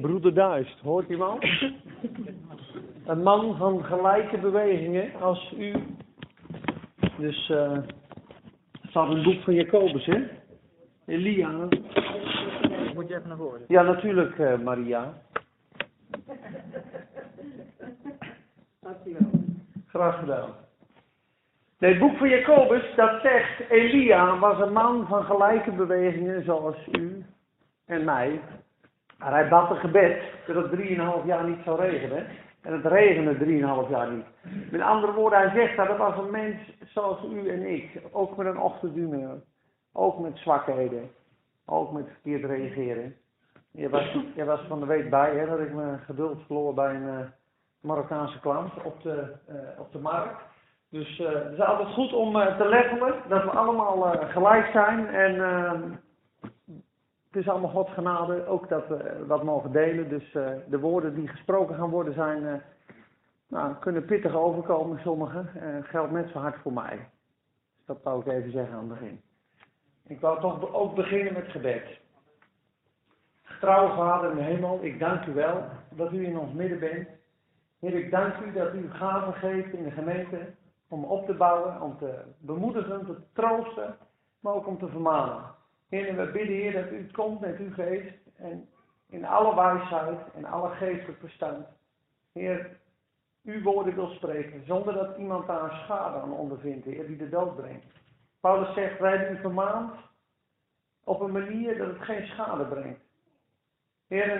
Broeder Duist, hoort iemand? Een man van gelijke bewegingen als u. Dus eh het staat in het boek van Jacobus, hè? Elia. Moet je even naar voren. Ja, natuurlijk, eh, Maria. Graag gedaan. Nee, het boek van Jacobus, dat zegt, Elia was een man van gelijke bewegingen zoals u en mij. Maar hij bad een gebed dat het drieënhalf jaar niet zou regenen. En het regende drieënhalf jaar niet. Met andere woorden, hij zegt dat het was een mens zoals u en ik. Ook met een ochtendhumeur. Ook met zwakheden. Ook met verkeerd reageren. Je was, was van de week bij hè, dat ik mijn geduld verloor bij een eh, Marokkaanse klant op de, eh, op de markt. Dus eh, het is altijd goed om te levelen dat we allemaal gelijk zijn. En ehm, het is allemaal Gods genade ook dat we dat mogen delen. Dus eh, de woorden die gesproken gaan worden zijn, eh, nou, kunnen pittig overkomen, sommige. Eh geldt net zo hard voor mij. Dus dat wou ik even zeggen aan het begin. Ik wou toch ook beginnen met gebed. Getrouwe Vader in de hemel, ik dank u wel dat u in ons midden bent. Heer, ik dank u dat u gaven geeft in de gemeente om op te bouwen, om te bemoedigen, te troosten, maar ook om te vermanen. Heer, we bidden Heer dat u komt met uw geest en in alle wijsheid en alle geestelijk verstand. Heer, uw woorden wil spreken, zonder dat iemand daar een schade aan ondervindt, Heer, die de dood brengt. Paulus zegt, wij hebben u vermaand op een manier dat het geen schade brengt. Heer,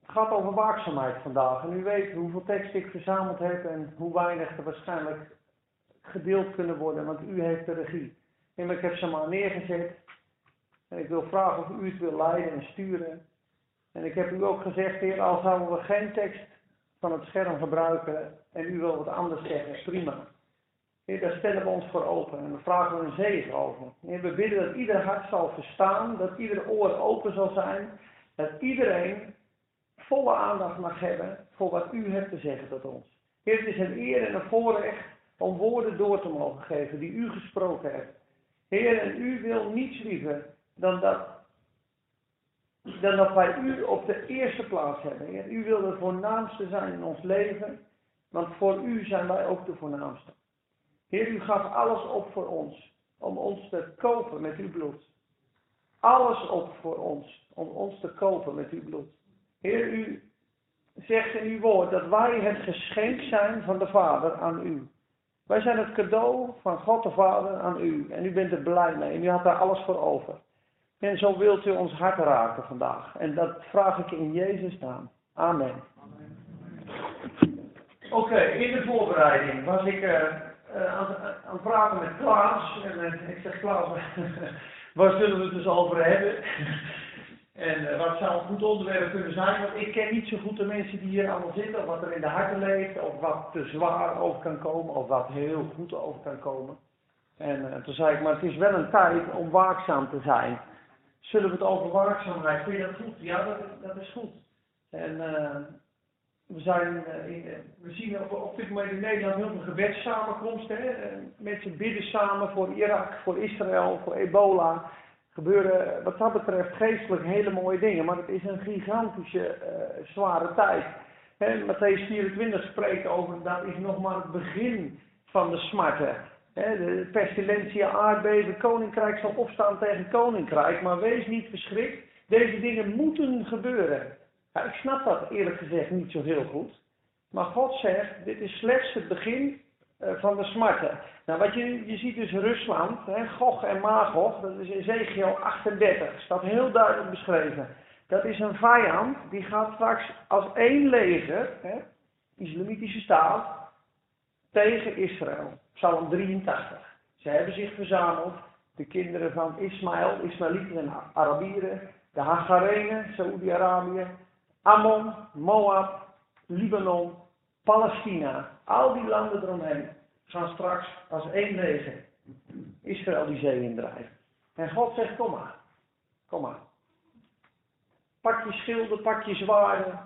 het gaat over waakzaamheid vandaag. En u weet hoeveel tekst ik verzameld heb en hoe weinig er waarschijnlijk gedeeld kunnen worden, want u heeft de regie. En ik heb ze maar neergezet. En ik wil vragen of u het wil leiden en sturen. En ik heb u ook gezegd, Heer, al zouden we geen tekst van het scherm gebruiken en u wil wat anders zeggen, prima. Heer, daar stellen we ons voor open en daar vragen we een zegen over. Heer, we bidden dat ieder hart zal verstaan, dat ieder oor open zal zijn, dat iedereen volle aandacht mag hebben voor wat u hebt te zeggen tot ons. Heer, het is een eer en een voorrecht om woorden door te mogen geven die u gesproken hebt. Heer, en u wil niets liever dan dat, dat wij u op de eerste plaats hebben. Heer, u wil de voornaamste zijn in ons leven, want voor u zijn wij ook de voornaamste. Heer, u gaf alles op voor ons, om ons te kopen met uw bloed. Alles op voor ons, om ons te kopen met uw bloed. Heer, u zegt in uw woord dat wij het geschenk zijn van de Vader aan u. Wij zijn het cadeau van God de Vader aan u. En u bent er blij mee. En u had daar alles voor over. En zo wilt u ons hart raken vandaag. En dat vraag ik in Jezus' naam. Amen. Oké, in de voorbereiding was ik eh, eh, aan, aan het praten met Klaas. En eh, ik zeg Klaas, waar zullen we het dus over hebben? En wat zou een goed onderwerp kunnen zijn? Want ik ken niet zo goed de mensen die hier allemaal zitten, of wat er in de harten leeft, of wat te zwaar over kan komen, of wat heel goed over kan komen. En toen zei ik, maar het is wel een tijd om waakzaam te zijn. Zullen we het over waakzaamheid? Vind je dat goed? Ja, dat, dat is goed. En eh, we, zijn, eh, in, eh, we zien op, dit moment in Nederland heel veel gebedssamenkomsten. Mensen bidden samen voor Irak, voor Israël, voor ebola gebeuren wat dat betreft geestelijk hele mooie dingen, maar het is een gigantische zware tijd. Hè, Matthäus 24 spreekt over dat is nog maar het begin van de smarten. De pestilentie, aardbeving, koninkrijk zal opstaan tegen koninkrijk, maar wees niet verschrikt. Deze dingen moeten gebeuren. Ik snap dat eerlijk gezegd niet zo heel goed. Maar God zegt, dit is slechts het begin eh, van de smarten. Nou, wat je, je ziet dus Rusland, hè, Gog en Magog, dat is Ezekiel 38, staat heel duidelijk beschreven. Dat is een vijand, die gaat straks als één leger, hè, islamitische staat, tegen Israël. Psalm 83. Ze hebben zich verzameld, de kinderen van Ismaël, Ismaëlieten en Arabieren, de Hagarenen, Saoedi-Arabië, Ammon, Moab, Libanon, Palestina, al die landen eromheen gaan straks als één leger Israël die zee indrijven. En God zegt, kom maar, kom maar. Pak je schilden, pak je zwaarden.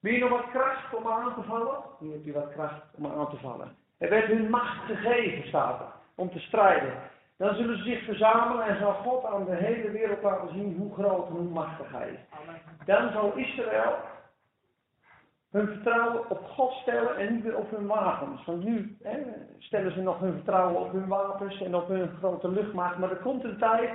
Wil je nog wat kracht om aan te vallen? Nu heb je wat kracht om aan te vallen. Er werd hun macht gegeven, staat er, om te strijden. Dan zullen ze zich verzamelen en zal God aan de hele wereld laten zien hoe groot en hoe machtig hij is. Dan zal Israël hun vertrouwen op God stellen en niet meer op hun wapens. Want nu hè, stellen ze nog hun vertrouwen op hun wapens en op hun grote luchtmacht. Maar er komt een tijd,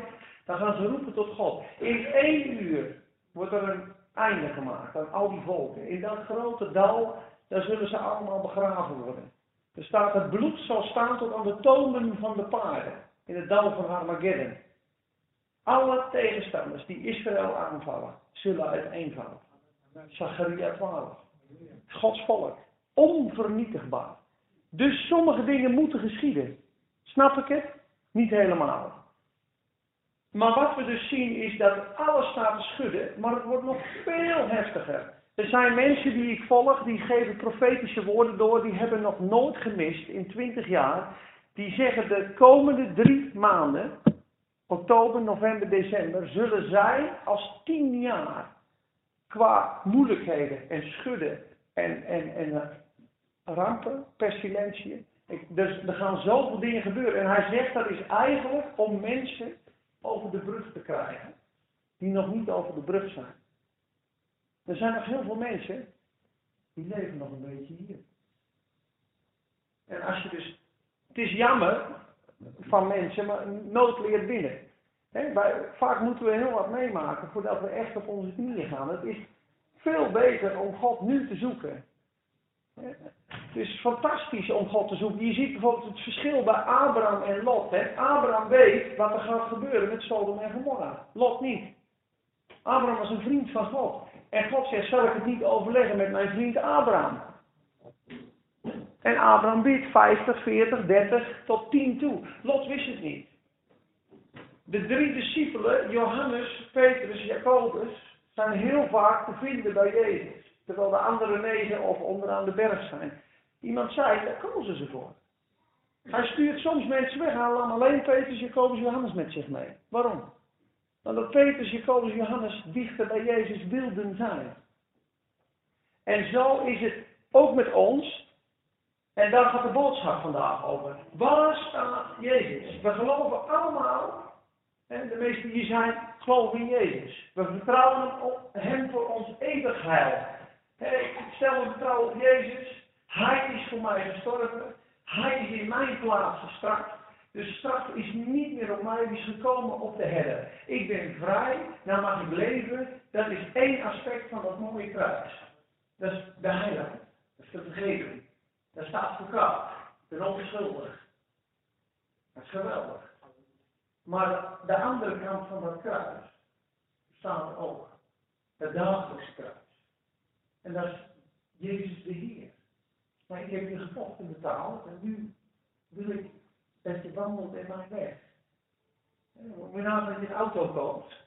dan gaan ze roepen tot God. In één uur wordt er een einde gemaakt aan al die volken. In dat grote dal, daar zullen ze allemaal begraven worden. Er staat, het bloed zal staan tot aan de tonen van de paarden. In het dal van Armageddon. Alle tegenstanders die Israël aanvallen, zullen uiteenvallen. Zacharia 12. Gods volk. Onvernietigbaar. Dus sommige dingen moeten geschieden. Snap ik het? Niet helemaal. Maar wat we dus zien is dat alles staat te schudden, maar het wordt nog veel heftiger. Er zijn mensen die ik volg, die geven profetische woorden door, die hebben nog nooit gemist in 20 jaar. Die zeggen de komende drie maanden, oktober, november, december, zullen zij als tien jaar qua moeilijkheden en schudden en, en, en eh, rampen, pestilentie. Dus er gaan zoveel dingen gebeuren. En hij zegt dat is eigenlijk om mensen over de brug te krijgen. Die nog niet over de brug zijn. Er zijn nog heel veel mensen die leven nog een beetje hier. En als je dus. Het is jammer van mensen, maar nood leert binnen. He, vaak moeten we heel wat meemaken voordat we echt op onze knieën gaan. Het is veel beter om God nu te zoeken. Het is fantastisch om God te zoeken. Je ziet bijvoorbeeld het verschil bij Abraham en Lot. Hè? Abraham weet wat er gaat gebeuren met Sodom en Gomorra. Lot niet. Abraham was een vriend van God. En God zegt, zal ik het niet overleggen met mijn vriend Abraham? En Abraham bidt 50, 40, 30 tot 10 toe. Lot wist het niet. De drie discipelen, Johannes, Petrus, Jacobus, zijn heel vaak te vinden bij Jezus. Terwijl de andere negen of onderaan de berg zijn. Iemand zei, daar kozen ze voor. Hij stuurt soms mensen weg, hij laat alleen Petrus, Jacobus, Johannes met zich mee. Waarom? Omdat Petrus, Jacobus, Johannes dichter bij Jezus wilden zijn. En zo is het ook met ons. En daar gaat de boodschap vandaag over. Waar staat Jezus? We geloven allemaal, en de meesten hier zijn, geloven in Jezus. We vertrouwen op Hem voor ons eeuwig heil. Ik stel mijn vertrouwen op Jezus. Hij is voor mij gestorven. Hij is in mijn plaats gestraft. De straf is niet meer op mij, die is gekomen op de herder. Ik ben vrij, nou mag ik leven. Dat is één aspect van dat mooie kruis. Dat is de heiligheid. Dat is de vergeving. Dat staat voor koud. Ik ben onschuldig. Dat is geweldig. Maar de andere kant van dat kruis staat ook. Het dagelijkse kruis. En dat is Jezus de Heer. Maar ik heb je gevochten betaald en nu wil ik dat je wandelt in mijn weg. Je nou dat je een auto koopt.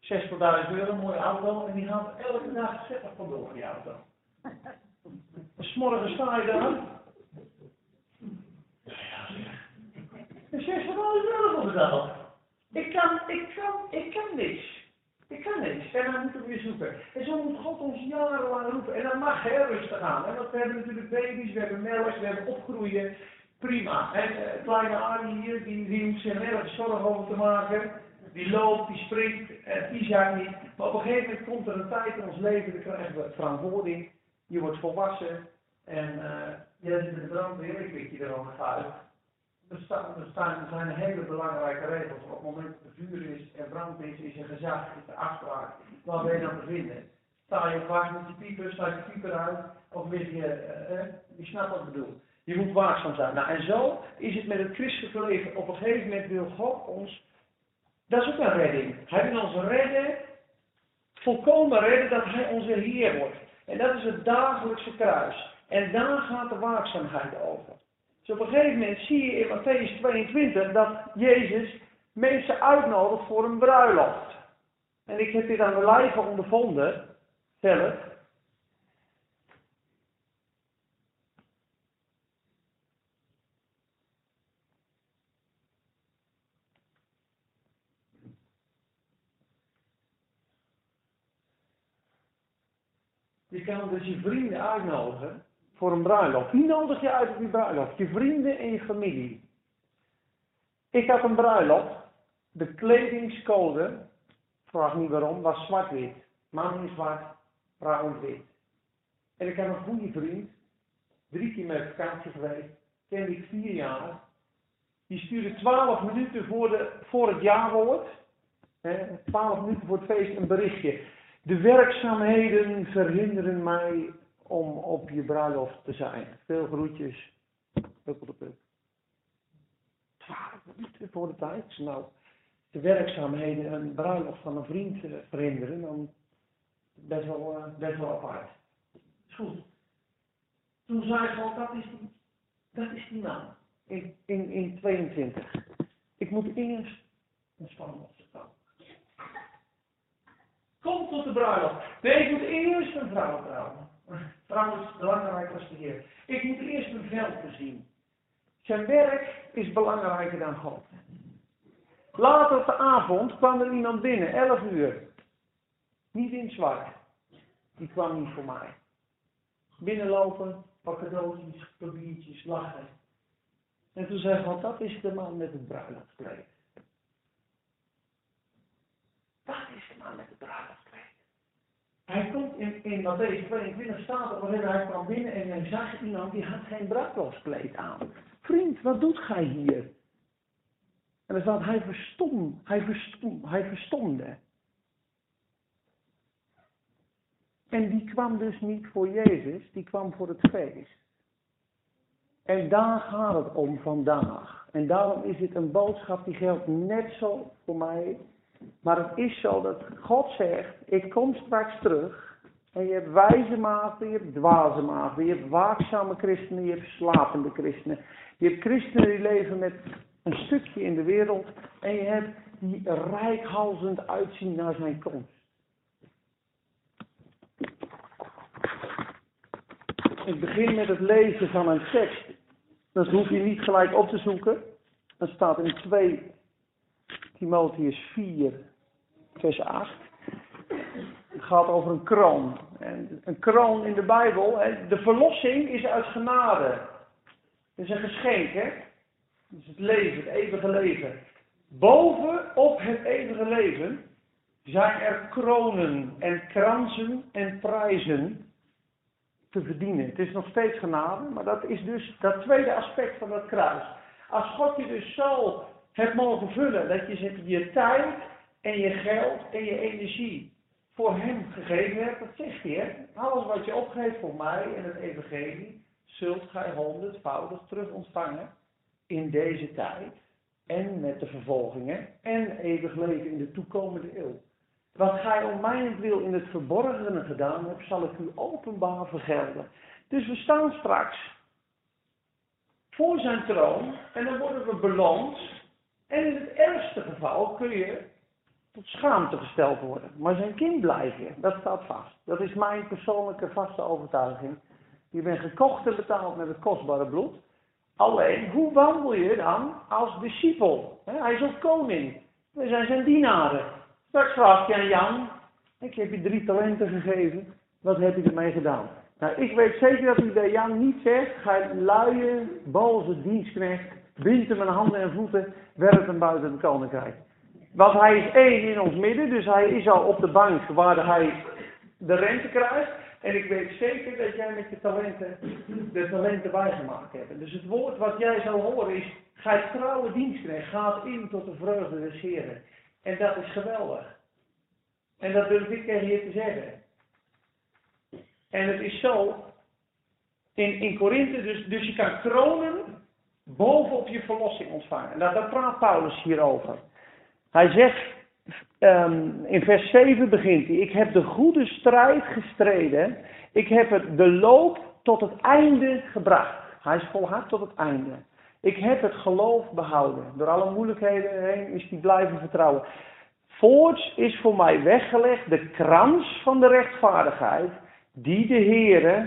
60.000 euro, een mooie auto, en die gaat elke dag 60 vandoor, die auto. S'morgen sta je daar. En 60.000 euro betaald. Ik kan, ik kan, ik kan niks. Ik kan niks. En dan moeten we weer zoeken. En zo moet God ons jarenlang roepen. En dat mag heel rustig aan. En want we hebben natuurlijk baby's, we hebben melks, we hebben opgroeien. Prima. En uh, kleine Arnie hier, die, die hoeft zich nergens zorgen over te maken. Die loopt, die springt, uh, Isaac niet. Maar op een gegeven moment komt er een tijd in ons leven, dan krijgen we verantwoording. Je wordt volwassen. En uh, je zit in de brandweer, ik weet je er al uit. Er, staan, er, staan, zijn hele belangrijke regels. Op het moment dat er vuur is en brand is, is er gezag, is de afspraak. Waar ben je dan te vinden? Sta je vaak met je pieper, sta je pieper uit? Of lig je, uh, je snapt wat ik bedoel. Je moet waakzaam zijn. Nou, en zo is het met het christelijke leven. Op een gegeven moment wil God ons, dat is ook een redding. Hij wil ons redden, volkomen redden, dat hij onze Heer wordt. En dat is het dagelijkse kruis. En daar gaat de waakzaamheid over. Dus op een gegeven moment zie je in Matthäus 22 dat Jezus mensen uitnodigt voor een bruiloft. En ik heb dit aan de lijve ondervonden, zelf. Je kan dus je vrienden uitnodigen voor een bruiloft. Wie nodig je uit op die bruiloft? Je vrienden en je familie. Ik had een bruiloft. De kledingscode, vraag niet waarom, was zwart-wit. Man in zwart, vrouw wit. En ik had een goede vriend, drie keer met vakantie geweest, kende ik vier jaar. Die stuurde twaalf minuten voor, de, voor het jaarwoord, twaalf minuten voor het feest, een berichtje. De werkzaamheden verhinderen mij om op je bruiloft te zijn. Veel groetjes. Twaalf minuten voor de tijd. Nou, de werkzaamheden een bruiloft van een vriend eh, verhinderen, dan best wel, uh, best wel apart. Goed. Toen zei ik al, dat is die, dat is die man. In, in, in 22. Ik moet eerst een spanning komen. Kom tot de bruiloft. Nee, ik moet eerst een vrouw trouwen. Belangrijker als de Heer. Ik moet eerst een veld zien. Zijn werk is belangrijker dan God. Later op de avond kwam er iemand binnen, 11 uur. Niet in zwart. Die kwam niet voor mij. Binnenlopen, pak cadeautjes, papiertjes, lachen. En toen zei God, dat is de man met het bruiloftkleed. Dat is de man met het bruiloftkleed. Hij komt in, in Matthäus 22 staat er waarin hij kwam binnen en hij zag iemand die had geen bruiloftskleed aan. Vriend, wat doet gij hier? En dan staat, hij verstom, hij verstom, hij verstomde. En die kwam dus niet voor Jezus, die kwam voor het feest. En daar gaat het om vandaag. En daarom is dit een boodschap die geldt net zo voor mij. Maar het is zo dat God zegt, ik kom straks terug. En je hebt wijze maagden, je hebt dwaze maagden, je hebt waakzame christenen, je hebt slapende christenen. Je hebt christenen die leven met een stukje in de wereld. En je hebt die rijkhalzend uitzien naar zijn komst. Ik begin met het lezen van een tekst. Dat hoef je niet gelijk op te zoeken. Dat staat in 2 Timotheus 4, vers 8. Het gaat over een kroon. En een kroon in de Bijbel, de verlossing is uit genade. Het is een geschenk, hè? Dat is het leven, het eeuwige leven. Boven op het eeuwige leven zijn er kronen en kransen en prijzen te verdienen. Het is nog steeds genade, maar dat is dus dat tweede aspect van dat kruis. Als God je dus zo hebt mogen vullen dat je je tijd en je geld en je energie voor hem gegeven hebt, dat zegt hij, hè? Alles wat je opgeeft voor mij en het evangelie, zult gij honderdvoudig terug ontvangen in deze tijd en met de vervolgingen en eeuwig leven in de toekomende eeuw. Wat gij om wil in het verborgene gedaan hebt, zal ik u openbaar vergelden. Dus we staan straks voor zijn troon en dan worden we beloond. En in het ergste geval kun je tot schaamte gesteld worden. Maar zijn kind blijven, dat staat vast. Dat is mijn persoonlijke vaste overtuiging. Je bent gekocht en betaald met het kostbare bloed. Alleen, hoe wandel je dan als discipel? Hij is ook koning. We zijn zijn dienaren. Straks vraagt je aan Jan, ik heb je drie talenten gegeven, wat heb je ermee gedaan? Nou, ik weet zeker dat hij bij Jan niet zegt, ga luie, boze dienstknecht, bind hem aan handen en voeten, werp hem buiten het koninkrijk. Want hij is één in ons midden, dus hij is al op de bank waar hij de rente krijgt. En ik weet zeker dat jij met je talenten de talenten bijgemaakt hebt. Dus het woord wat jij zal horen is, gij trouwe dienstknecht, gaat in tot de vreugde des Heren. En dat is geweldig. En dat durf ik tegen je te zeggen. En het is zo, in, in Korinthe, dus, dus je kan kronen bovenop je verlossing ontvangen. En daar, praat Paulus hierover. Hij zegt, um, in vers 7 begint hij, ik heb de goede strijd gestreden, ik heb het, de loop tot het einde gebracht. Hij is volhard tot het einde. Ik heb het geloof behouden. Door alle moeilijkheden heen is hij blijven vertrouwen. Voorts is voor mij weggelegd de krans van de rechtvaardigheid, die de Heere,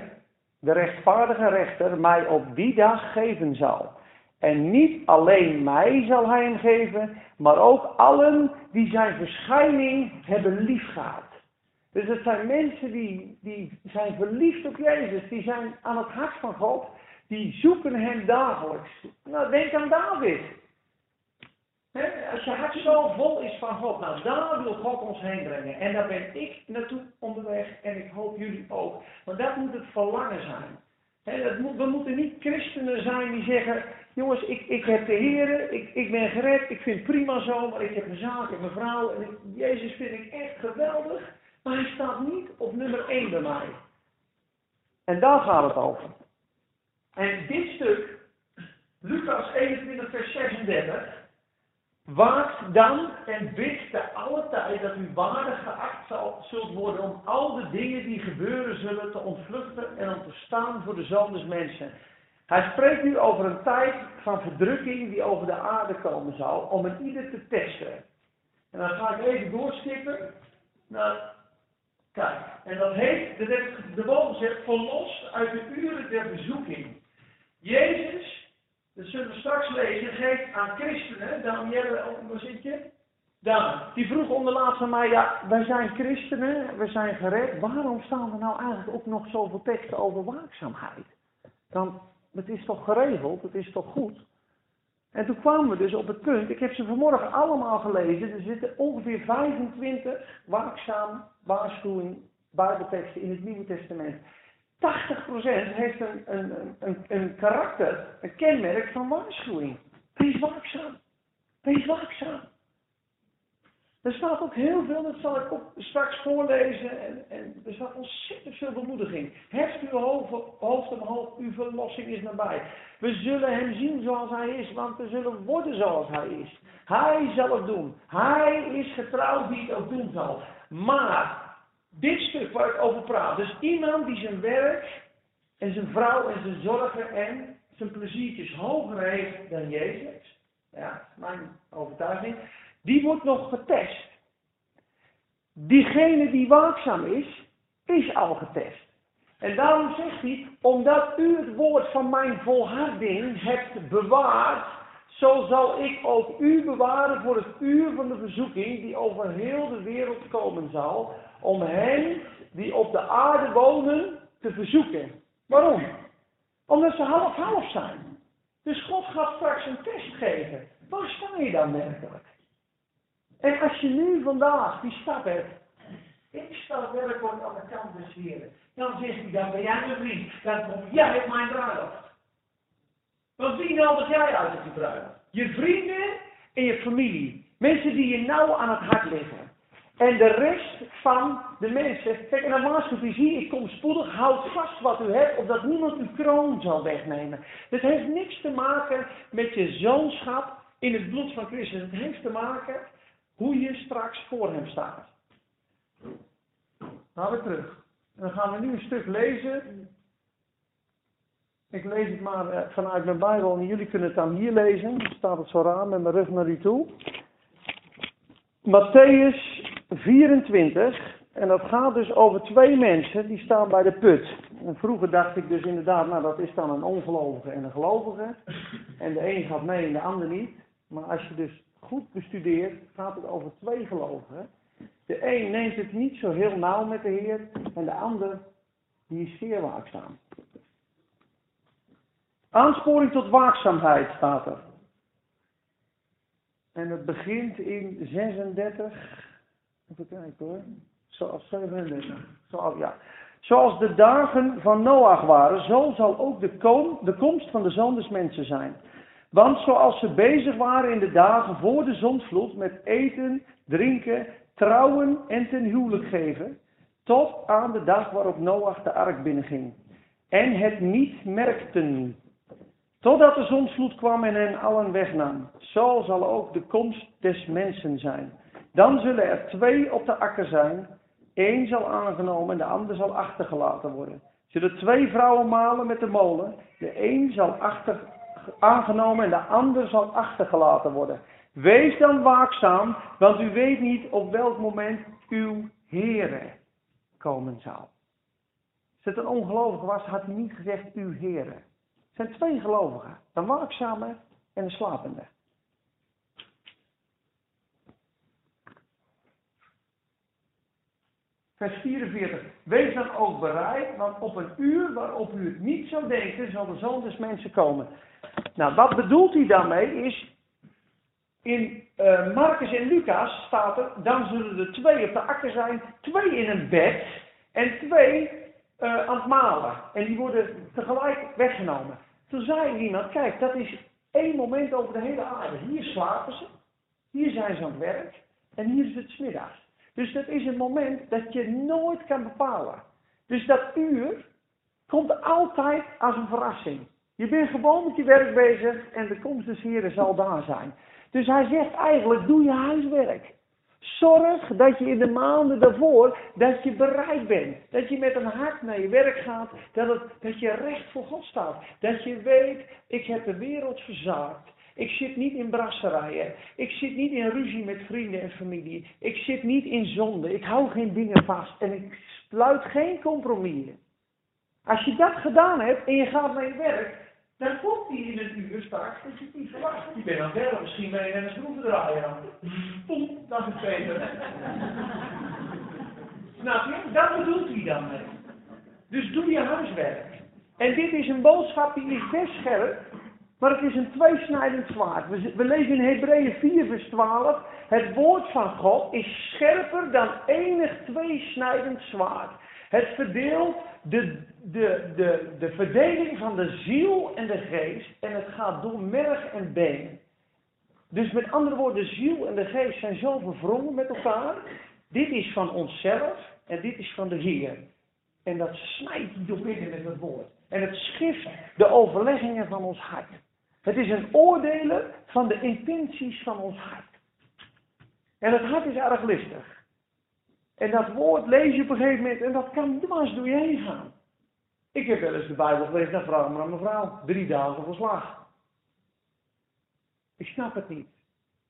de rechtvaardige rechter, mij op die dag geven zal. En niet alleen mij zal hij hem geven, maar ook allen die zijn verschijning hebben liefgehad. Dus het zijn mensen die, die zijn verliefd op Jezus, die zijn aan het hart van God die zoeken hem dagelijks. Nou, denk aan David. als je hart zo vol is van God, nou daar wil God ons heen brengen. En daar ben ik naartoe onderweg en ik hoop jullie ook. Want dat moet het verlangen zijn. dat we moeten niet christenen zijn die zeggen, jongens, ik, ik heb de Heer, ik, ik ben gered, ik vind het prima zo, maar ik heb mijn zaak en mijn vrouw. En Jezus vind ik echt geweldig, maar hij staat niet op nummer 1 bij mij. En daar gaat het over. En dit stuk, Lucas 21, vers 36. Waakt dan en bid te alle tijd dat u waardig geacht zal, zult worden om al de dingen die gebeuren zullen te ontvluchten en om te staan voor de zoon mensen. Hij spreekt nu over een tijd van verdrukking die over de aarde komen zal, om een ieder te testen. En dan ga ik even doorskippen naar, kijk, en dat heet, de, Bijbel zegt, verlost uit de uren der bezoeking. Jezus dat zullen we straks lezen. Geeft aan christenen. Danielle, waar zit je? Daan. Die vroeg onderlaatst aan mij. Ja, wij zijn christenen. We zijn gered. Waarom staan er nou eigenlijk ook nog zoveel teksten over waakzaamheid? Dan, het is toch geregeld? Het is toch goed? En toen kwamen we dus op het punt. Ik heb ze vanmorgen allemaal gelezen. Er zitten ongeveer 25 waakzaam waarschuwing Bijbelteksten in het Nieuwe Testament. 80% heeft een, een, een, een karakter, een kenmerk van waarschuwing. Wees waakzaam. Wees waakzaam. Er staat ook heel veel, dat zal ik ook straks voorlezen. En, en er staat ontzettend veel bemoediging. Uw hoofd omhoog, uw verlossing is nabij. We zullen hem zien zoals hij is, want we zullen worden zoals hij is. Hij zal het doen. Hij is getrouwd die het ook doen zal. Maar dit stuk waar ik over praat. Dus iemand die zijn werk en zijn vrouw en zijn zorgen en zijn pleziertjes hoger heeft dan Jezus. Ja, mijn overtuiging. Die wordt nog getest. Diegene die waakzaam is, is al getest. En daarom zegt hij, omdat u het woord van mijn volharding hebt bewaard, zo zal ik ook u bewaren voor het uur van de verzoeking die over heel de wereld komen zal, om hen die op de aarde wonen te verzoeken. Waarom? Omdat ze half-half zijn. Dus God gaat straks een test geven. Waar sta je dan werkelijk? En als je nu vandaag die stap hebt, ik sta werkelijk aan de kant des Heren. Dan zegt hij, dan ben jij mijn vriend. Dan kom jij op mijn bruiloft. Want wie nodig jij uit op die? Je vrienden en je familie. Mensen die je nauw aan het hart liggen. En de rest van de mensen. Kijk, en dan waarschuwt u, zie, ik kom spoedig, houd vast wat u hebt, opdat niemand uw kroon zal wegnemen. Het heeft niks te maken met je zoonschap in het bloed van Christus. Het heeft te maken hoe je straks voor hem staat. Gaan we terug. En dan gaan we nu een stuk lezen. Ik lees het maar eh, vanuit mijn Bijbel en jullie kunnen het dan hier lezen. Dan staat het zo raar met mijn rug naar u toe. Matthäus 24. En dat gaat dus over twee mensen die staan bij de put. En vroeger dacht ik dus inderdaad, nou dat is dan een ongelovige en een gelovige. En de een gaat mee en de ander niet. Maar als je dus goed bestudeert, gaat het over twee gelovigen. De een neemt het niet zo heel nauw met de Heer. En de ander, die is zeer waakzaam. Aansporing tot waakzaamheid staat er. En het begint in 36 Even kijken hoor. Zoals 37. Zoals, de dagen van Noach waren, zo zal ook de, kom, de komst van de zoon zijn. Want zoals ze bezig waren in de dagen voor de zondvloed met eten, drinken, trouwen en ten huwelijk geven, tot aan de dag waarop Noach de ark binnenging. En het niet merkten, totdat de zondvloed kwam en hen allen wegnam. Zo zal ook de komst des mensen zijn. Dan zullen er twee op de akker zijn. Eén zal aangenomen en de ander zal achtergelaten worden. Zullen twee vrouwen malen met de molen. De een zal achter, aangenomen en de ander zal achtergelaten worden. Wees dan waakzaam, want u weet niet op welk moment uw Heere komen zal. Als het een ongelovige was, had hij niet gezegd uw Heere. Het zijn twee gelovigen. Een waakzame en een slapende. Vers 44. Wees dan ook bereid, want op een uur waarop u het niet zou denken, zal de zoon mensen komen. Nou, wat bedoelt hij daarmee is, in uh, Marcus en Lucas staat er, dan zullen er twee op de akker zijn, twee in een bed en twee uh, aan het malen. En die worden tegelijk weggenomen. Toen zei iemand, kijk, dat is één moment over de hele aarde. Hier slapen ze, hier zijn ze aan het werk en hier is het smiddags. Dus dat is een moment dat je nooit kan bepalen. Dus dat uur komt altijd als een verrassing. Je bent gewoon met je werk bezig en de komst des Heren zal daar zijn. Dus hij zegt eigenlijk, doe je huiswerk. Zorg dat je in de maanden daarvoor, dat je bereid bent. Dat je met een hart naar je werk gaat. Dat, dat je recht voor God staat. Dat je weet, ik heb de wereld verzaakt. Ik zit niet in brasserijen. Ik zit niet in ruzie met vrienden en familie. Ik zit niet in zonde. Ik hou geen dingen vast. En ik sluit geen compromissen. Als je dat gedaan hebt en je gaat naar je werk, dan komt hij in het uur straks dat je het niet verwacht. Je bent aan het misschien ben je een schroevendraaier aan. Poem, dat is beter. Snap je? Dat bedoelt hij dan mee. Dus doe je huiswerk. En dit is een boodschap die is best scherp, maar het is een tweesnijdend zwaard. We, we lezen in Hebreeën 4 vers 12. Het woord van God is scherper dan enig tweesnijdend zwaard. Het verdeelt de, de, de, de verdeling van de ziel en de geest en het gaat door merg en been. Dus met andere woorden, de ziel en de geest zijn zo verwrongen met elkaar. Dit is van onszelf en dit is van de Heer. En dat snijdt door midden met het woord. En het schift de overleggingen van ons hart. Het is een oordelen van de intenties van ons hart. En het hart is erg listig. En dat woord lees je op een gegeven moment en dat kan dwars door je heen gaan. Ik heb wel eens de Bijbel gelezen naar vrouw maar aan mevrouw. Drie dagen voor slag. Ik snap het niet.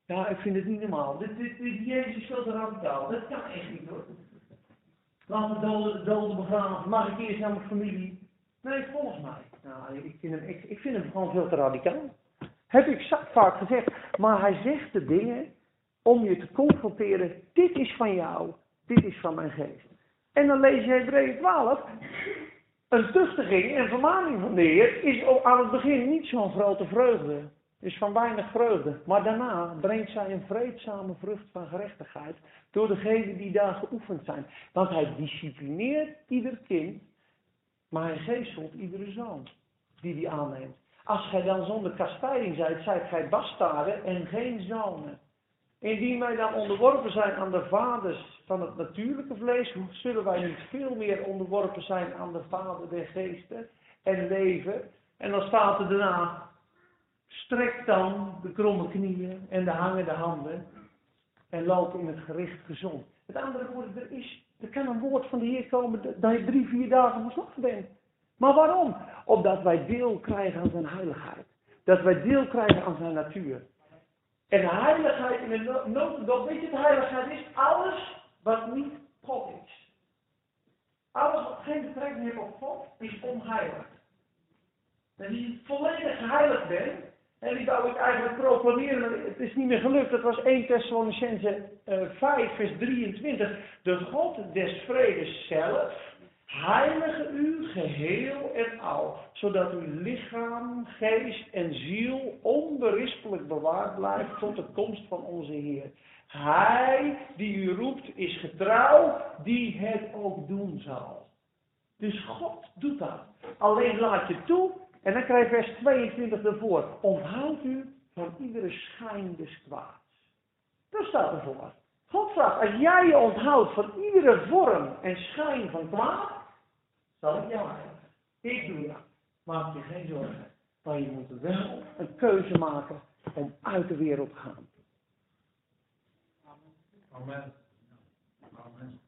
Ja, ik vind het niet normaal. Dit, dit, dit Jezus te radicaal. Dat kan echt niet hoor. Laat de doden, doden begraven. Mag ik eerst naar mijn familie? Nee, volgens mij. Nou, ik vind hem, ik, ik vind hem gewoon veel te radicaal. Heb ik vaak gezegd. Maar hij zegt de dingen om je te confronteren. Dit is van jou. Dit is van mijn geest. En dan lees je Hebreeën 12. Een tuchtiging en vermaning van de Heer is aan het begin niet zo'n grote vreugde. Is van weinig vreugde. Maar daarna brengt zij een vreedzame vrucht van gerechtigheid. Door degenen die daar geoefend zijn. Want hij disciplineert ieder kind. Maar hij geestelt iedere zoon. Die hij aanneemt. Als gij dan zonder kastijding zijt, zijt gij bastaarden en geen zonen. Indien wij dan onderworpen zijn aan de vaders van het natuurlijke vlees, zullen wij niet veel meer onderworpen zijn aan de vader der geesten en leven. En dan staat er daarna, strek dan de kromme knieën en de hangende handen en loop in het gericht gezond. Met andere woorden, er, is, kan een woord van de Heer komen dat je drie, vier dagen verslagen bent. Maar waarom? Opdat wij deel krijgen aan zijn heiligheid. Dat wij deel krijgen aan zijn natuur. En heiligheid in de notendop, weet je wat heiligheid is? Alles wat niet God is. Alles wat geen betrekking heeft op God, is onheilig. En je volledig geheiligd bent, en die wou ik eigenlijk proclameren, maar het is niet meer gelukt. Dat was 1 Thessalonicense uh, 5 vers 23. De God des vredes zelf Heilige u geheel en al, zodat uw lichaam, geest en ziel onberispelijk bewaard blijft tot de komst van onze Heer. Hij die u roept is getrouw, die het ook doen zal. Dus God doet dat. Alleen laat je toe, en dan krijg je vers 22 ervoor. Onthoud u van iedere schijn des kwaads. Dat staat ervoor. God vraagt, als jij je onthoudt van iedere vorm en schijn van kwaad, zal ik jou. Ik doe dat. Maak je geen zorgen. Maar je moet wel een keuze maken om uit de wereld te gaan. Amen. Amen.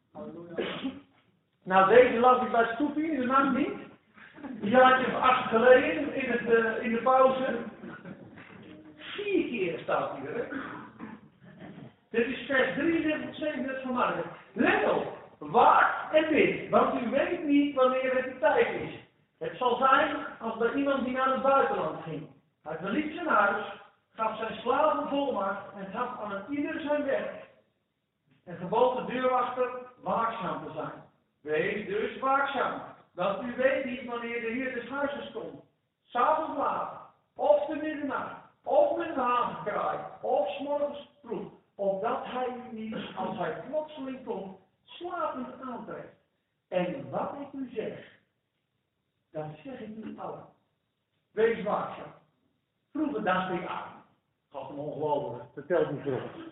Nou, deze las ik bij Stoepie in de nacht niet. Die had je acht geleden in, het, uh, in de pauze. Vier keer staat hier, hè? Dit is vers 33, 37 van Marken. Let op. Waak en bid, want u weet niet wanneer het de tijd is. Het zal zijn als bij iemand die naar het buitenland ging. Hij verliet zijn huis, gaf zijn slaven volmacht en gaf aan een ieder zijn werk. En gebood de deurwachter waakzaam te zijn. Wees dus waakzaam, want u weet niet wanneer de Heer des huizes komt. S'avonds laat, of de middernacht, of met havenkraai, of s'morgens vroeg, opdat hij u niet, als hij plotseling komt, slapend aantrekt. En wat ik u zeg, dat zeg ik u allen. Wees waakzaam. Vroeger dacht ik aan. God hem ongelooflijk. Vertel niet voor ons.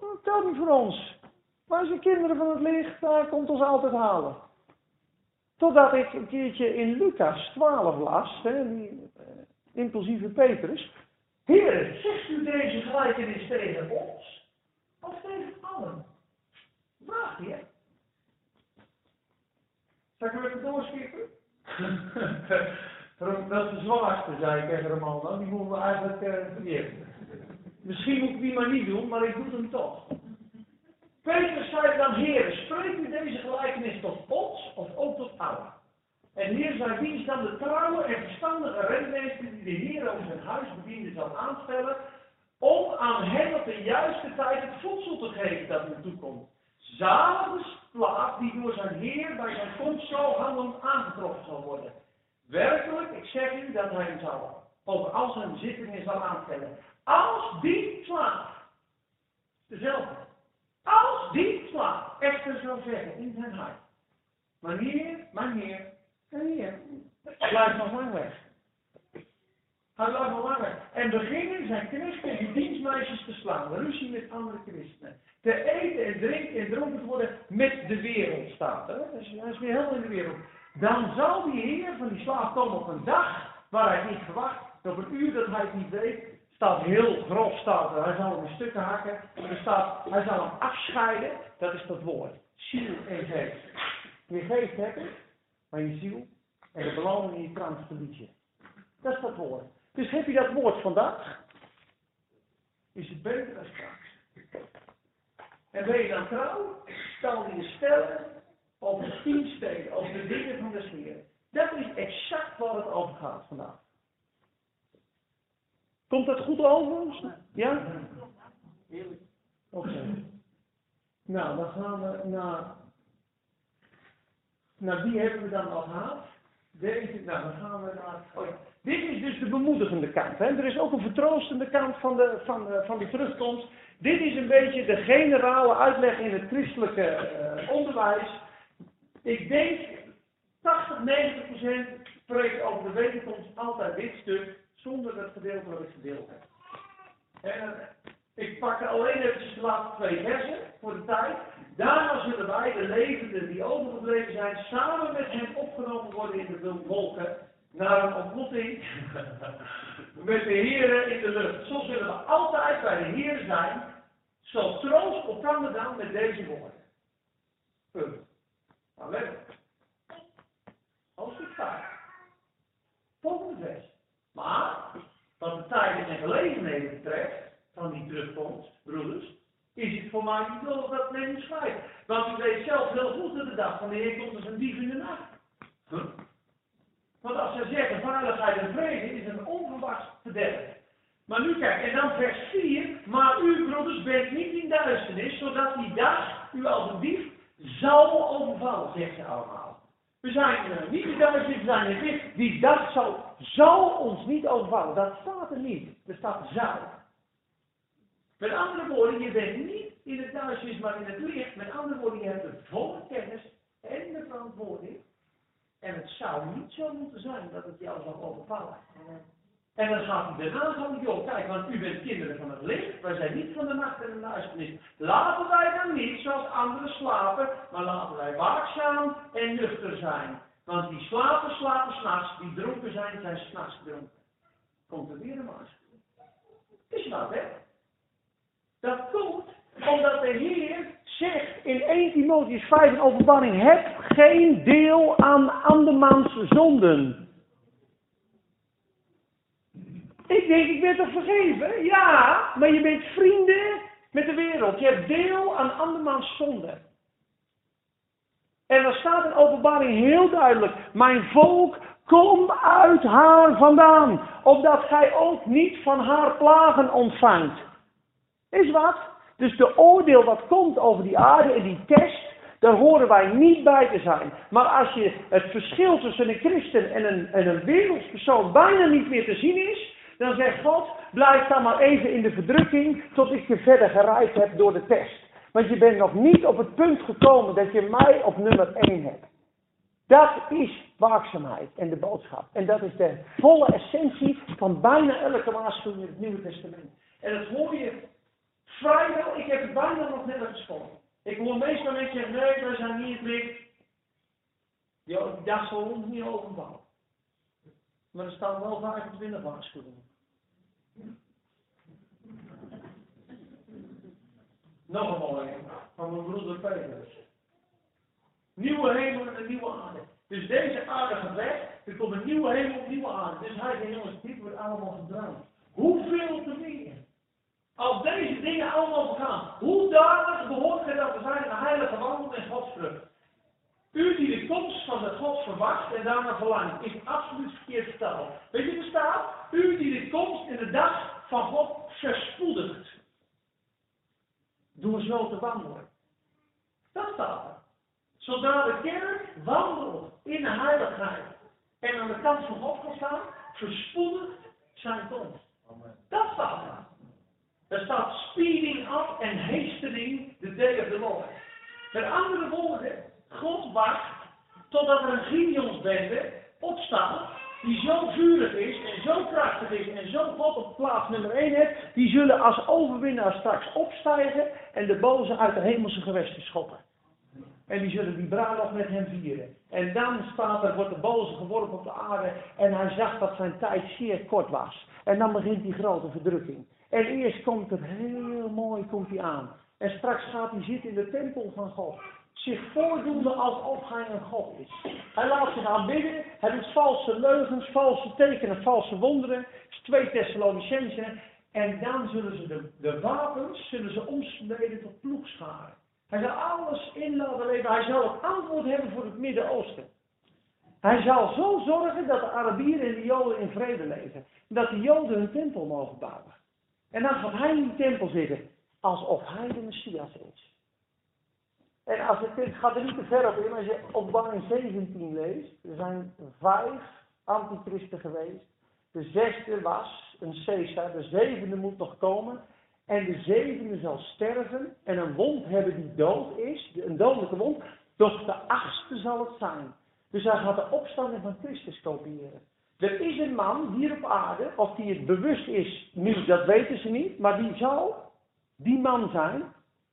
Vertel niet voor ons. Waar zijn kinderen van het licht? Daar komt ons altijd halen. Totdat ik een keertje in Lucas 12 las, hè, die uh, impulsieve Petrus. Heer, zegt u deze gelijkenis tegen ons? Of tegen allen? Vraagt hij, Zal ik hem even dat is de zwaarste, zei ik tegen al. Die moeten we eigenlijk vergeten. Misschien moet ik die maar niet doen, maar ik doe hem toch. Peter zei dan, Heer, spreekt u deze gelijkenis tot ons of ook tot allen? En hier zijn dienst dan de trouwe en verstandige rentmeester die de Heer over zijn huisbediende zal aanstellen, om aan hem op de juiste tijd het voedsel te geven dat hem toekomt. Zalige slaaf die door zijn Heer bij zijn komst zo handelend aangetroffen zal worden. Werkelijk, ik zeg u dat hij hem zal over al zijn bezittingen zal aanstellen. Als die slaaf, dezelfde, als die slaaf echter zou zeggen in zijn hart, meneer, meneer, meneer, blijf nog lang weg. Hij blijft nog lang weg. En beginnen zijn knechten en dienstmeisjes te slaan, ruzie met andere christenen. Te eten en drinken en dronken te worden met de wereld staat. Hij is weer helemaal in de wereld. Dan zal die heer van die slaaf komen op een dag waar hij niet verwacht, op een uur dat hij het niet weet, staat heel grof staat. Hij zal hem in stukken hakken. Staat, hij zal hem afscheiden. Dat is dat woord. Ziel en geest. Je geest heb je, maar je ziel en de beloning in je verlies Dat is dat woord. Dus heb je dat woord vandaag, is het beter dan straks. En ben je dan trouw, stel je stellen over de tien over de dingen van de Heer. Dat is exact waar het over gaat vandaag. Komt dat goed over? Ja? Oké. Nou, dan gaan we naar. Naar wie hebben we dan al gehad? Deze, nou, dan gaan we naar. Oh. Dit is dus de bemoedigende kant. Hè? Er is ook een vertroostende kant van, de, van, de, van die terugkomst. Dit is een beetje de generale uitleg in het christelijke uh, onderwijs. Ik denk 80, 90 procent spreekt over de wederkomst altijd dit stuk zonder het gedeelte wat ik gedeeld heb. En ik pak alleen even de laatste twee versen voor de tijd. Daarna zullen wij, de levenden die overgebleven zijn, samen met hen opgenomen worden in de wolken naar een ontmoeting met de Heeren in de lucht. Zo zullen we altijd bij de Heer zijn. Zo troost elkaar dan met deze woorden. Punt. Nou, op. Hoofdstuk 5. Volgende vers. Maar, wat de tijden en gelegenheden betreft, van die terugkomst, broeders, is het voor mij niet nodig dat men schrijft. Want ik weet zelf heel goed dat de dag van de Heer komt als een dief in de nacht. Huh? Want als ze zeggen veiligheid en vrede is een onverwachts verderf. Maar nu kijk, en dan vers 4, maar u broeders bent niet in duisternis, zodat die dag u als een dief zal overvallen, zegt ze allemaal. We zijn uh, niet in duisternis, we zijn in licht. Die dag zal, zal ons niet overvallen. Dat staat er niet. Er staat zou. Met andere woorden, je bent niet in het duisternis, maar in het licht. Met andere woorden, je hebt de volle kennis en de verantwoording. En het zou niet zo moeten zijn dat het jou zal overvallen. En dan gaat hij daarna van, joh, kijk, want u bent kinderen van het licht, wij zijn niet van de nacht en de duisternis. Laten wij dan niet zoals anderen slapen, maar laten wij waakzaam en nuchter zijn. Want die slapen, slapen s'nachts, die dronken zijn, zijn s'nachts dronken. Komt er weer een waarschuwing. Is wat, hè? Dat komt omdat de Heer zegt in 1 Timotheus 5 in openbaring, heb geen deel aan andermans zonden. Ik denk, ik ben toch vergeven? Ja, maar je bent vrienden met de wereld. Je hebt deel aan andermans zonde. En er staat in openbaring heel duidelijk, mijn volk, kom uit haar vandaan, opdat gij ook niet van haar plagen ontvangt. Is wat? Dus de oordeel wat komt over die aarde en die test, Daar horen wij niet bij te zijn. Maar als je het verschil tussen een christen en een, en een wereldspersoon bijna niet meer te zien is, dan zegt God, blijf dan maar even in de verdrukking tot ik je verder gereid heb door de test. Want je bent nog niet op het punt gekomen dat je mij op nummer 1 hebt. Dat is waakzaamheid en de boodschap. En dat is de volle essentie van bijna elke waarschuwing in het Nieuwe Testament. En dat hoor je vrijwel, ik heb bijna nog nergens gesproken. Ik hoor meestal mensen zeggen, nee, wij zijn niet Ja, dat zal ons niet overvallen. Maar er staan wel 25 waarschuwingen. Nog een mooie van mijn broeder Petrus. Nieuwe hemel en een nieuwe aarde. Dus deze aarde gaat weg, er komt een nieuwe hemel, een nieuwe aarde. Dus hij zegt, jongens, dit wordt allemaal gedroomd. Hoeveel te meer? Als deze dingen allemaal gaan, hoe dadelijk behoort het dat we zijn een heilige wandel en godsvrucht? U die de komst van de God verwacht en daarna verlangt, is absoluut verkeerd vertaald. Weet je wat staat? U die de komst in de dag van God verspoedigt. Door zo te wandelen. Dat staat er. Zodra de kerk wandelt in de heiligheid en aan de kant van God kan staan, verspoedigt zijn komst. Dat staat er. Er staat speeding up en hastening the day of the. Met andere woorden, God wacht totdat er een Gideonsbende opstaat die zo vurig is en zo krachtig is en zo God op plaats nummer 1 heeft, die zullen als overwinnaar straks opstijgen en de boze uit de hemelse gewesten schoppen. En die zullen die bruiloft met hem vieren. En dan staat er, wordt de boze geworpen op de aarde en hij zag dat zijn tijd zeer kort was. En dan begint die grote verdrukking. En eerst komt het heel mooi komt hij aan. En straks gaat hij zitten in de tempel van God. Zich voordoende alsof hij een God is. Hij laat zich aanbidden. Hij doet valse leugens, valse tekenen, valse wonderen. is twee Thessalonicenzen. En dan zullen ze de, de wapens zullen ze omsmeden tot ploegscharen. Hij zal alles in laten leven. Hij zal het antwoord hebben voor het Midden-Oosten. Hij zal zo zorgen dat de Arabieren en de Joden in vrede leven. Dat de Joden hun tempel mogen bouwen. En dan gaat hij in die tempel zitten. Alsof hij de Messias is. En als het, gaat er niet te ver op in, als je openbaring 17 leest, er zijn vijf antichristen geweest. De zesde was een Caesar, de zevende moet nog komen. En de zevende zal sterven en een wond hebben die dood is, een dodelijke wond. Doch de achtste zal het zijn. Dus hij gaat de opstanding van Christus kopiëren. Er is een man hier op aarde, of die het bewust is, nu dat weten ze niet, maar die zal die man zijn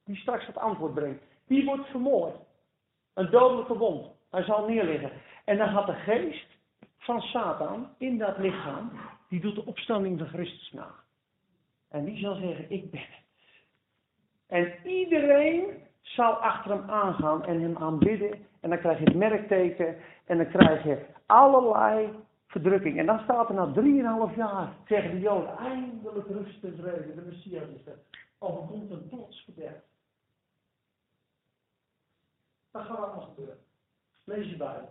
die straks het antwoord brengt. Die wordt vermoord. Een dodelijke wond. Hij zal neerliggen. En dan gaat de geest van Satan in dat lichaam, die doet de opstanding van Christus na. En die zal zeggen, ik ben het. En iedereen zal achter hem aangaan en hem aanbidden. En dan krijg je het merkteken. En dan krijg je allerlei verdrukking. En dan staat er na drieënhalf jaar, zeggen de Joden, eindelijk rust en vrede. De Messias is er. Of er komt een plots verderf. Dat gaat allemaal gebeuren. Lees je bij.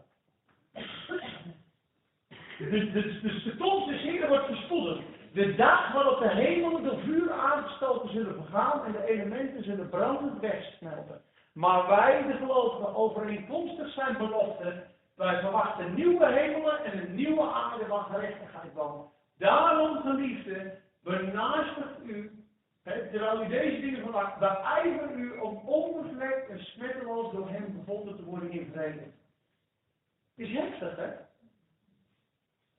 Dus, dus, dus de komst des wordt verspoedig. De dag waarop de hemelen door vuur aangestoken zullen vergaan en de elementen zullen brandend wegsmelten. Maar wij, de gelovigen, overeenkomstig zijn belofte, wij verwachten nieuwe hemelen en een nieuwe aarde waar gerechtigheid woont. Daarom, geliefde, benaastigt u terwijl u deze dingen verwacht, beijver u om onbevlekt en smetteloos door hem gevonden te worden in vrede. Het is heftig, hè?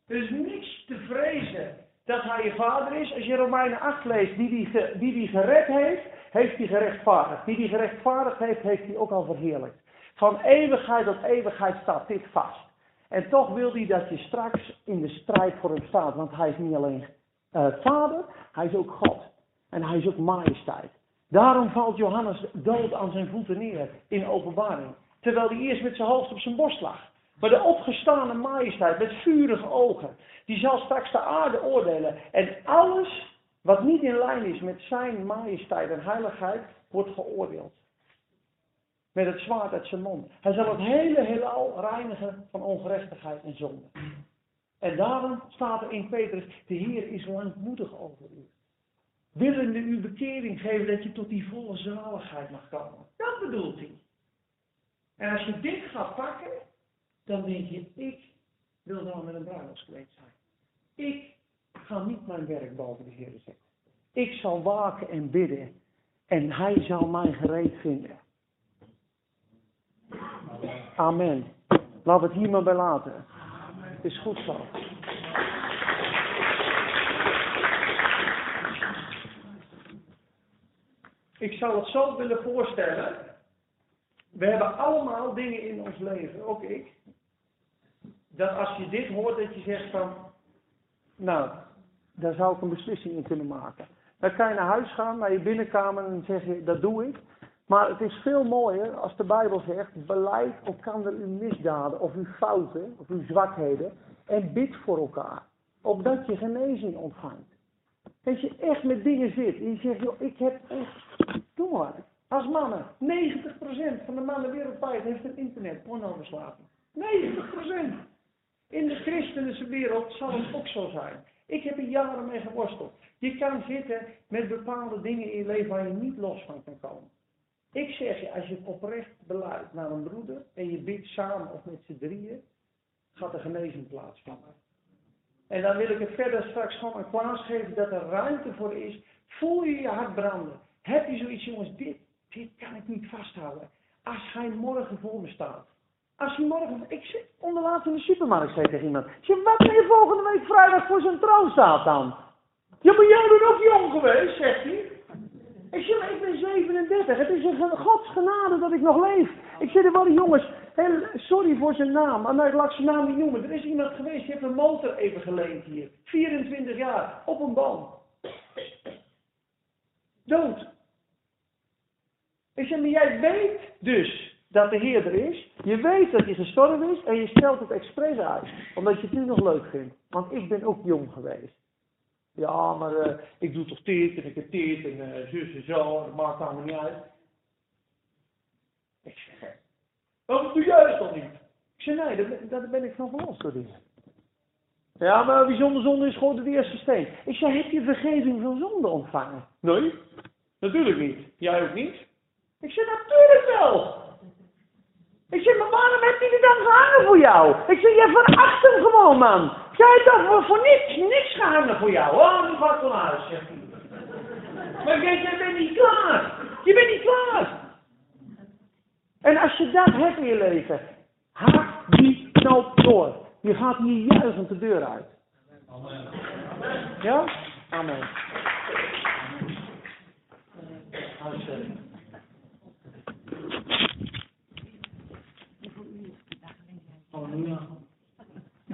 Er is niks te vrezen dat hij je vader is. Als je Romeinen 8 leest, die die, die die gered heeft, heeft hij gerechtvaardigd. Die die gerechtvaardigd heeft, heeft hij ook al verheerlijkt. Van eeuwigheid tot eeuwigheid staat dit vast. En toch wil hij dat je straks in de strijd voor hem staat. Want hij is niet alleen uh, vader, hij is ook God. En hij is ook majesteit. Daarom valt Johannes dood aan zijn voeten neer in openbaring. Terwijl hij eerst met zijn hoofd op zijn borst lag. Maar de opgestane majesteit met vurige ogen, die zal straks de aarde oordelen. En alles wat niet in lijn is met zijn majesteit en heiligheid, wordt geoordeeld. Met het zwaard uit zijn mond. Hij zal het hele heelal reinigen van ongerechtigheid en zonde. En daarom staat er in Petrus, de Heer is langmoedig over u willende u bekering geven dat je tot die volle zaligheid mag komen. Dat bedoelt hij. En als je dit gaat pakken, dan denk je, ik wil dan met een bruiloftskleed zijn. Ik ga niet mijn werk boven de Heer zetten. Ik zal waken en bidden. En hij zal mij gereed vinden. Amen. Laat het hier maar bij laten. Het is goed zo. Ik zou het zo willen voorstellen. We hebben allemaal dingen in ons leven, ook ik. Dat als je dit hoort, dat je zegt van, nou, daar zou ik een beslissing in kunnen maken. Dan kan je naar huis gaan, naar je binnenkamer en zeg je, dat doe ik. Maar het is veel mooier als de Bijbel zegt, beleid elkaar uw misdaden of uw fouten of uw zwakheden en bid voor elkaar. Opdat je genezing ontvangt. Als je echt met dingen zit en je zegt, joh, ik heb echt, doe maar. Als mannen, 90% van de mannen wereldwijd heeft een internet, pornoverslaving. 90%. In de christelijke wereld zal het ook zo zijn. Ik heb er jaren mee geworsteld. Je kan zitten met bepaalde dingen in je leven waar je niet los van kan komen. Ik zeg je, als je oprecht beluidt naar een broeder en je bidt samen of met z'n drieën, gaat er genezing plaatsvinden. En dan wil ik het verder straks gewoon een plaats geven dat er ruimte voor is. Voel je je hart branden? Heb je zoiets, jongens, dit, dit kan ik niet vasthouden. Als hij morgen voor me staat. Als hij morgen, ik zit onderlaat in de supermarkt, zei tegen iemand. Zeg, wat ben je volgende week vrijdag voor zijn troon staat dan? Ja, maar jij bent ook jong geweest, zegt hij. Ik zeg, ik ben 37. Het is een Gods genade dat ik nog leef. Ik zeg, er waren jongens, sorry voor zijn naam, maar ik laat zijn naam niet noemen. Er is iemand geweest, die heeft een motor even geleend hier. 24 jaar, op een boom. Dood. Ik zeg, maar jij weet dus dat de Heer er is. Je weet dat hij gestorven is en je stelt het expres uit. Omdat je het nu nog leuk vindt. Want ik ben ook jong geweest. Ja, maar uh, ik doe toch dit en ik heb dit en uh, zus en zo. Dat maakt allemaal niet uit. Ik zeg, wat doe jij dat dan niet? Ik zeg, nee, daar, daar ben ik van verlost door dit. Ja, maar wie zonder zonde is gewoon de eerste steen. Ik zeg, heb je vergeving van zonde ontvangen? Nee, natuurlijk niet. Jij ook niet? Ik zeg, natuurlijk wel. Ik zeg, maar waarom heeft hij er dan gehangen voor jou? Ik zeg, jij veracht hem gewoon, man. Jij hebt toch voor niks, niks gehangen voor jou. Oh, ga ik van huis, zegt. Maar jij, jij bent niet klaar. Je bent niet klaar. En als je dat hebt in je leven, haak die knoop door. Je gaat hier juichend de deur uit. Amen. Ja? Amen. 好，能量。